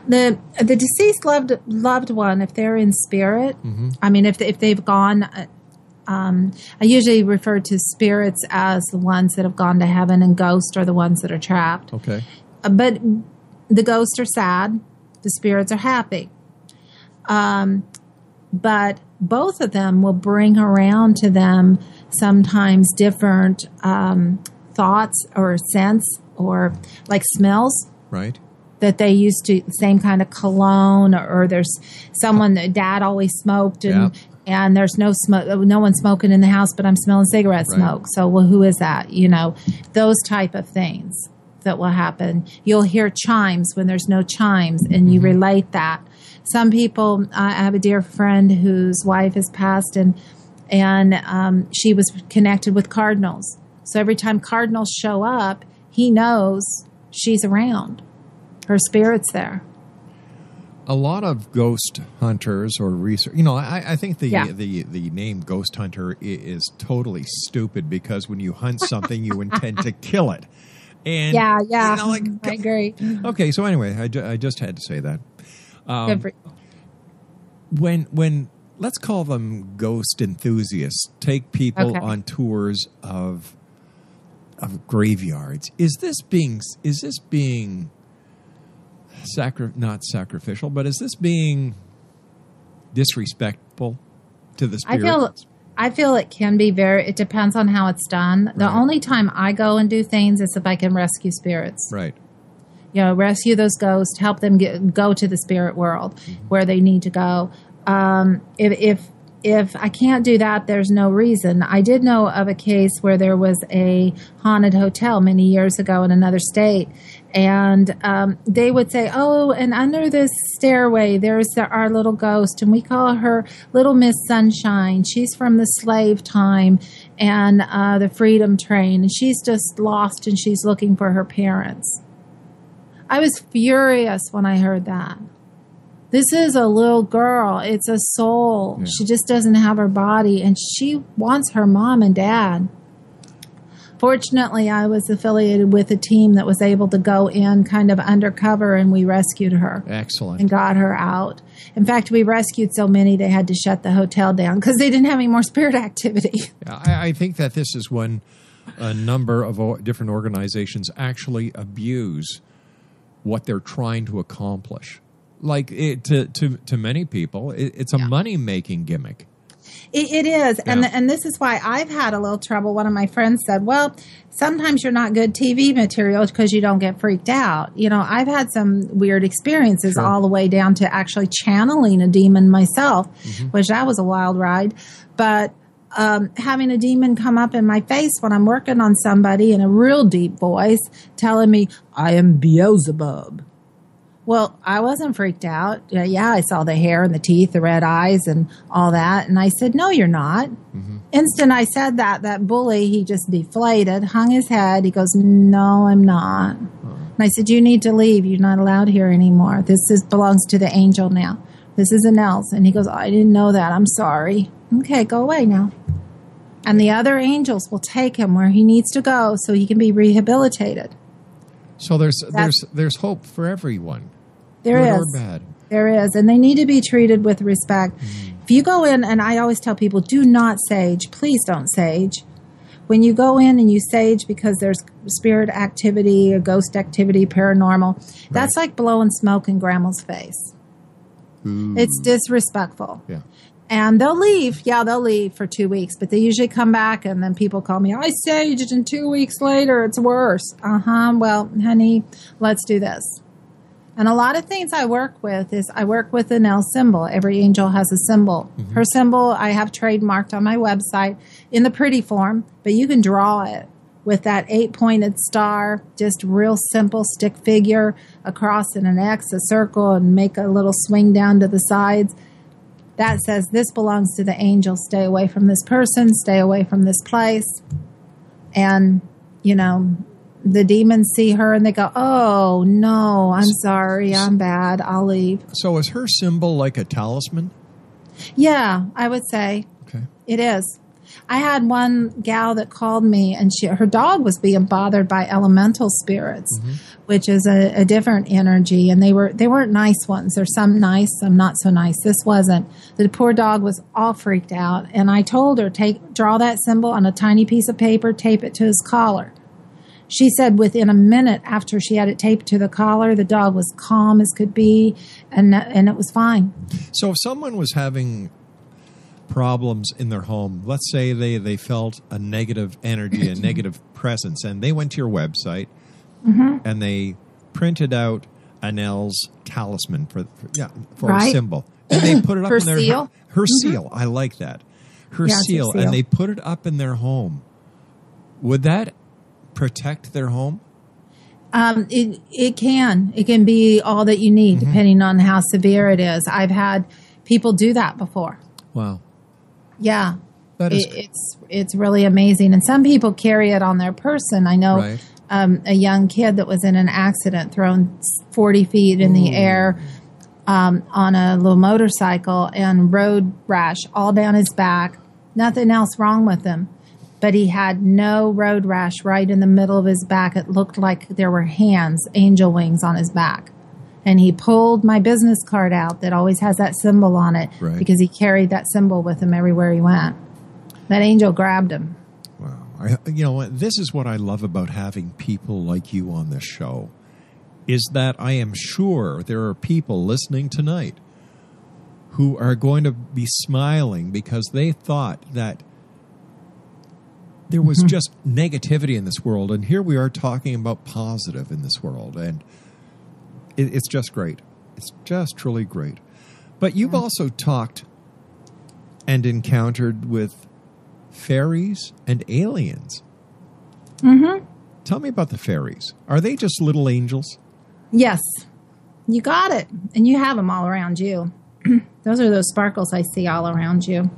[SPEAKER 3] The the deceased loved loved one if they're in spirit i mean if if they've gone uh, um, i usually refer to spirits as the ones that have gone to heaven and ghosts are the ones that are trapped.
[SPEAKER 2] Okay.
[SPEAKER 3] Uh, but the ghosts are sad. The spirits are happy. Um, but both of them will bring around to them sometimes different um, thoughts or sense or like smells.
[SPEAKER 2] Right.
[SPEAKER 3] That they used to same kind of cologne or, or there's someone that dad always smoked and and there's no smoke no one smoking in the house but I'm smelling cigarette
[SPEAKER 7] Right.
[SPEAKER 3] smoke. So well who is that? You know those type of things that will happen. You'll hear chimes when there's no chimes and you relate that. Some people I have a dear friend whose wife has passed and and um, she was connected with cardinals. So every time cardinals show up he knows she's around her spirit's there.
[SPEAKER 2] A lot of ghost hunters or research, you know, I, I think the,
[SPEAKER 3] Yeah.
[SPEAKER 2] the the name ghost hunter is totally stupid because when you hunt something, you intend to kill it. And
[SPEAKER 3] yeah, yeah,
[SPEAKER 2] you know, like,
[SPEAKER 3] I agree.
[SPEAKER 2] okay, so anyway, I, ju- I just had to say that. Um, when when let's call them ghost enthusiasts take people
[SPEAKER 3] Okay.
[SPEAKER 2] on tours of of graveyards is this being is this being sacri- not sacrificial but is this being disrespectful to the
[SPEAKER 3] I
[SPEAKER 2] spirit
[SPEAKER 3] feel I feel it can be very it depends on how it's done. The only time I go and do things is if I can rescue spirits.
[SPEAKER 2] right
[SPEAKER 3] You know, rescue those ghosts, help them get go to the spirit world
[SPEAKER 2] Mm-hmm.
[SPEAKER 3] where they need to go. Um, if if if I can't do that, there's no reason. I did know of a case where there was a haunted hotel many years ago in another state, and um, they would say, "Oh, and under this stairway, there's the, our little ghost, and we call her Little Miss Sunshine. She's from the slave time and uh, the Freedom Train, and she's just lost, and she's looking for her parents." I was furious when I heard that. This is a little girl. It's a soul. She just doesn't have her body and she wants her mom and dad. Fortunately, I was affiliated with a team that was able to go in kind of undercover and we rescued her
[SPEAKER 2] excellent
[SPEAKER 3] and got her out. In fact, we rescued so many they had to shut the hotel down because they didn't have any more spirit activity.
[SPEAKER 2] I, I think that this is when a number of different organizations actually abuse what they're trying to accomplish. Like it, to to to many people, it, it's a money making gimmick.
[SPEAKER 3] It, it is, and
[SPEAKER 2] Yeah.
[SPEAKER 3] and this is why I've had a little trouble. One of my friends said, "Well, sometimes you're not good TV material because you don't get freaked out." You know, I've had some weird experiences
[SPEAKER 7] Sure.
[SPEAKER 3] all the way down to actually channeling a demon myself,
[SPEAKER 7] Mm-hmm.
[SPEAKER 3] which that was a wild ride. But um, having a demon come up in my face when I'm working on somebody in a real deep voice, telling me, "I am Beelzebub." Well, I wasn't freaked out. Yeah, yeah, I saw the hair and the teeth, the red eyes, and all that. And I said, No, you're not. Mm-hmm. Instant I said that, that bully, he just deflated, hung his head. He goes, No, I'm not. And I said, You need to leave. You're not allowed here anymore. This is, belongs to the angel now. This isn't else. And he goes, I didn't know that. I'm sorry. Okay, go away now. And the other angels will take him where he needs to go so he can be rehabilitated.
[SPEAKER 2] So there's
[SPEAKER 3] That's-
[SPEAKER 2] there's there's hope for everyone.
[SPEAKER 3] There
[SPEAKER 2] good
[SPEAKER 3] is.
[SPEAKER 2] bad.
[SPEAKER 3] There is, and they need to be treated with respect. If you go in, and I always tell people, do not sage. Please don't sage. When you go in and you sage because there's spirit activity, or ghost activity, paranormal, that's like blowing smoke in grandma's face. It's disrespectful.
[SPEAKER 2] Yeah.
[SPEAKER 3] And they'll leave. Yeah, they'll leave for two weeks, but they usually come back, and then people call me, I saged, and two weeks later, it's worse. Uh huh. Well, honey, let's do this. And a lot of things I work with is I work with Anel symbol. Every angel has a symbol. Mm-hmm. Her symbol I have trademarked on my website in the pretty form, but you can draw it with that eight pointed star, just real simple stick figure across in an X, a circle, and make a little swing down to the sides. That says this belongs to the angel. Stay away from this person, stay away from this place. And, you know, the demons see her and they go, Oh, no, I'm sorry, I'm bad, I'll leave.
[SPEAKER 2] So is her symbol like a talisman?
[SPEAKER 3] Yeah, I would say
[SPEAKER 2] Okay.
[SPEAKER 3] it is. I had one gal that called me, and she her dog was being bothered by elemental spirits, mm-hmm. which is a, a different energy, and they were they weren't nice ones. There's some nice, some not so nice. This wasn't. The poor dog was all freaked out, and I told her take draw that symbol on a tiny piece of paper, tape it to his collar. She said within a minute after she had it taped to the collar, the dog was calm as could be, and and it was fine.
[SPEAKER 2] So if someone was having problems in their home, let's say they, they felt a negative energy, a negative presence, and they went to your website
[SPEAKER 3] Mhm.
[SPEAKER 2] and they printed out Anel's talisman for, for yeah for a symbol, and they put it up
[SPEAKER 3] Her
[SPEAKER 2] in their
[SPEAKER 3] seal?
[SPEAKER 2] Her
[SPEAKER 3] Mhm.
[SPEAKER 2] seal, I like that. Her
[SPEAKER 3] Yeah, it's her
[SPEAKER 2] seal,
[SPEAKER 3] seal.
[SPEAKER 2] and they put it up in their home. Would that protect their home?
[SPEAKER 3] Um, it it can it can be all that you need depending on how severe it is. I've had people do that before.
[SPEAKER 2] Wow.
[SPEAKER 3] Yeah,
[SPEAKER 2] That is-
[SPEAKER 3] It- it's it's really amazing, and some people carry it on their person. I know
[SPEAKER 2] Right.
[SPEAKER 3] um, a young kid that was in an accident, thrown forty feet in the air um, on a little motorcycle, and road rash all down his back. Nothing else wrong with him, but he had no road rash right in the middle of his back. It looked like there were hands, angel wings on his back. And he pulled my business card out that always has that symbol on it
[SPEAKER 2] Right.
[SPEAKER 3] because he carried that symbol with him everywhere he went. That angel grabbed him. Wow.
[SPEAKER 2] I, you know, this is what I love about having people like you on the show, is that I am sure there are people listening tonight who are going to be smiling because they thought that there was just negativity in this world, and here we are talking about positive in this world, and it, it's just great. It's just truly great. But you've also talked and encountered with fairies and aliens.
[SPEAKER 3] Mm-hmm.
[SPEAKER 2] Tell me about the fairies. Are they just little angels?
[SPEAKER 3] Yes, you got it, and you have them all around you. those are those sparkles I see all around you.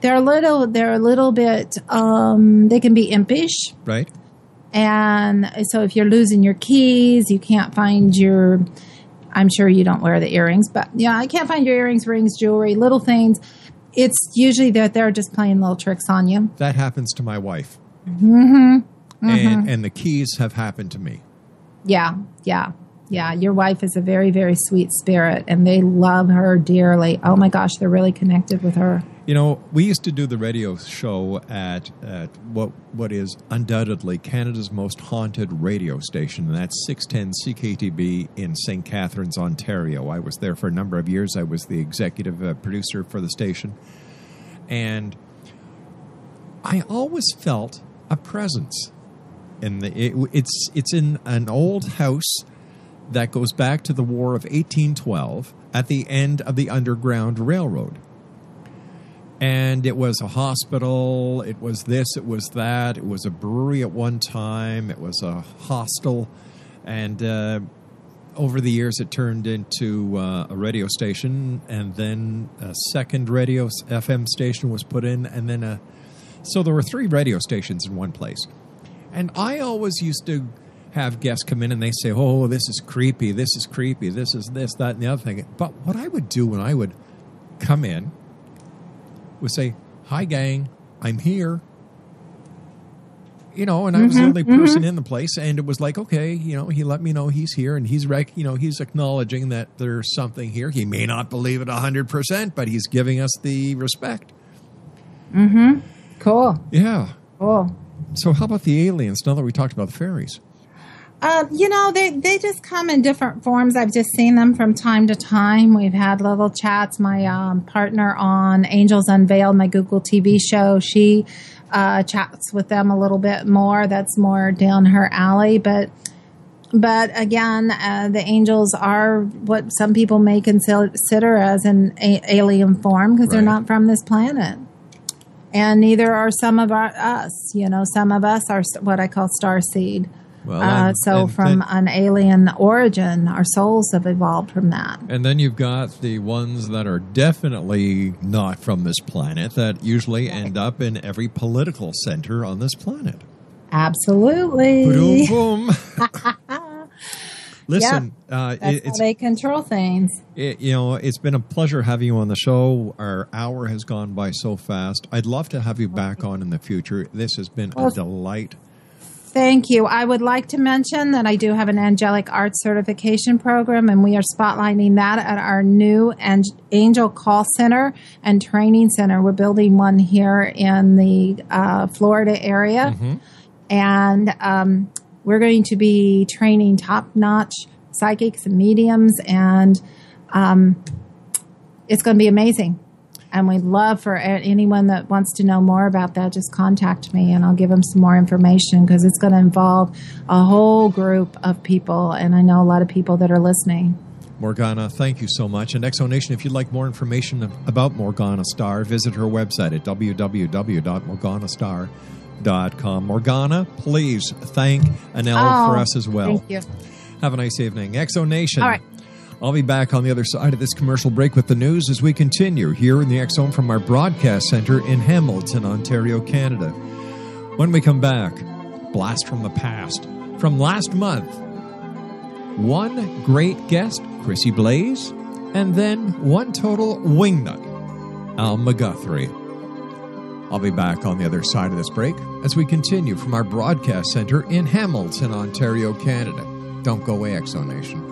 [SPEAKER 3] They're a little. They're a little bit. Um, they can be impish,
[SPEAKER 2] Right?
[SPEAKER 3] and so if you're losing your keys, you can't find your. I'm sure you don't wear the earrings, but yeah, I can't find your earrings, rings, jewelry, little things. It's usually that they're just playing little tricks on you.
[SPEAKER 2] That happens to my wife.
[SPEAKER 3] Mm-hmm.
[SPEAKER 2] And and the keys have happened to me.
[SPEAKER 3] Yeah, yeah, yeah. Your wife is a very, very sweet spirit, and they love her dearly. Oh my gosh, they're really connected with her.
[SPEAKER 2] You know, we used to do the radio show at at what what is undoubtedly Canada's most haunted radio station, and that's 610 CKTB in St. Catharines, Ontario. I was there for a number of years. I was the executive uh, producer for the station, and I always felt a presence. In the it, it's it's in an old house that goes back to the War of 1812 at the end of the Underground Railroad and it was a hospital it was this it was that it was a brewery at one time it was a hostel and uh, over the years, it turned into uh, a radio station, and then a second radio FM station was put in, and then a. So there were three radio stations in one place, and I always used to have guests come in and they say, "Oh, this is creepy. This is creepy. This is this, that, and the other thing." But what I would do when I would come in would say, "Hi, gang, I'm here." you know, and I was the
[SPEAKER 3] Mhm,
[SPEAKER 2] only person
[SPEAKER 3] mhm.
[SPEAKER 2] in the place, and it was like, okay, you know, he let me know he's here, and he's rec- you know, he's acknowledging that there's something here. He may not believe it hundred percent, but he's giving us the respect.
[SPEAKER 3] Mm-hmm. Cool.
[SPEAKER 2] Yeah.
[SPEAKER 3] Cool.
[SPEAKER 2] So, how about the aliens? Now that we talked about the fairies,
[SPEAKER 3] Um, you know, they, they just come in different forms. I've just seen them from time to time. We've had little chats. My um, partner on Angels Unveiled, my Google TV show, she uh, chats with them a little bit more. That's more down her alley. But but again, uh, the angels are what some people may consider as an a- alien form because they're not from this planet. And neither are some of our, us. You know, some of us are what I call star seed.
[SPEAKER 2] Well,
[SPEAKER 3] uh, so from
[SPEAKER 2] then-
[SPEAKER 3] an alien origin, our souls have evolved from that.
[SPEAKER 2] and then you've got the ones that are definitely not from this planet that usually end up in every political center on this planet.
[SPEAKER 3] Absolutely.
[SPEAKER 2] Boom, Listen,
[SPEAKER 3] Yep.
[SPEAKER 2] uh, it- it's
[SPEAKER 3] they control things.
[SPEAKER 2] It, you know, it's been a pleasure having you on the show. Our hour has gone by so fast. I'd love to have you back on in the future. This has been a delight.
[SPEAKER 3] Thank you. I would like to mention that I do have an angelic arts certification program, and we are spotlighting that at our new Angel Call Center and Training Center. We're building one here in the uh, Florida area, and um, we're going to be training top notch psychics and mediums, and um, it's going to be amazing. And we'd love for anyone that wants to know more about that, just contact me and I'll give them some more information because it's going to involve a whole group of people. And I know a lot of people that are listening.
[SPEAKER 2] Morgana, thank you so much. And Exonation, if you'd like more information about Morgana Starr, visit her website at www.morganastarr.com. Morgana, please thank Anel for
[SPEAKER 3] Oh,
[SPEAKER 2] us as well.
[SPEAKER 3] Thank you.
[SPEAKER 2] Have a nice evening. Exonation.
[SPEAKER 3] All right.
[SPEAKER 2] I'll be back on the other side of this commercial break with the news as we continue here in the Zone from our broadcast center in Hamilton, Ontario, Canada. When we come back, blast from the past. From last month, one great guest, Chrissie Blaze, and then one total wingnut, Al McGuthrie. I'll be back on the other side of this break as we continue from our broadcast center in Hamilton, Ontario, Canada. Don't go away, Exonation.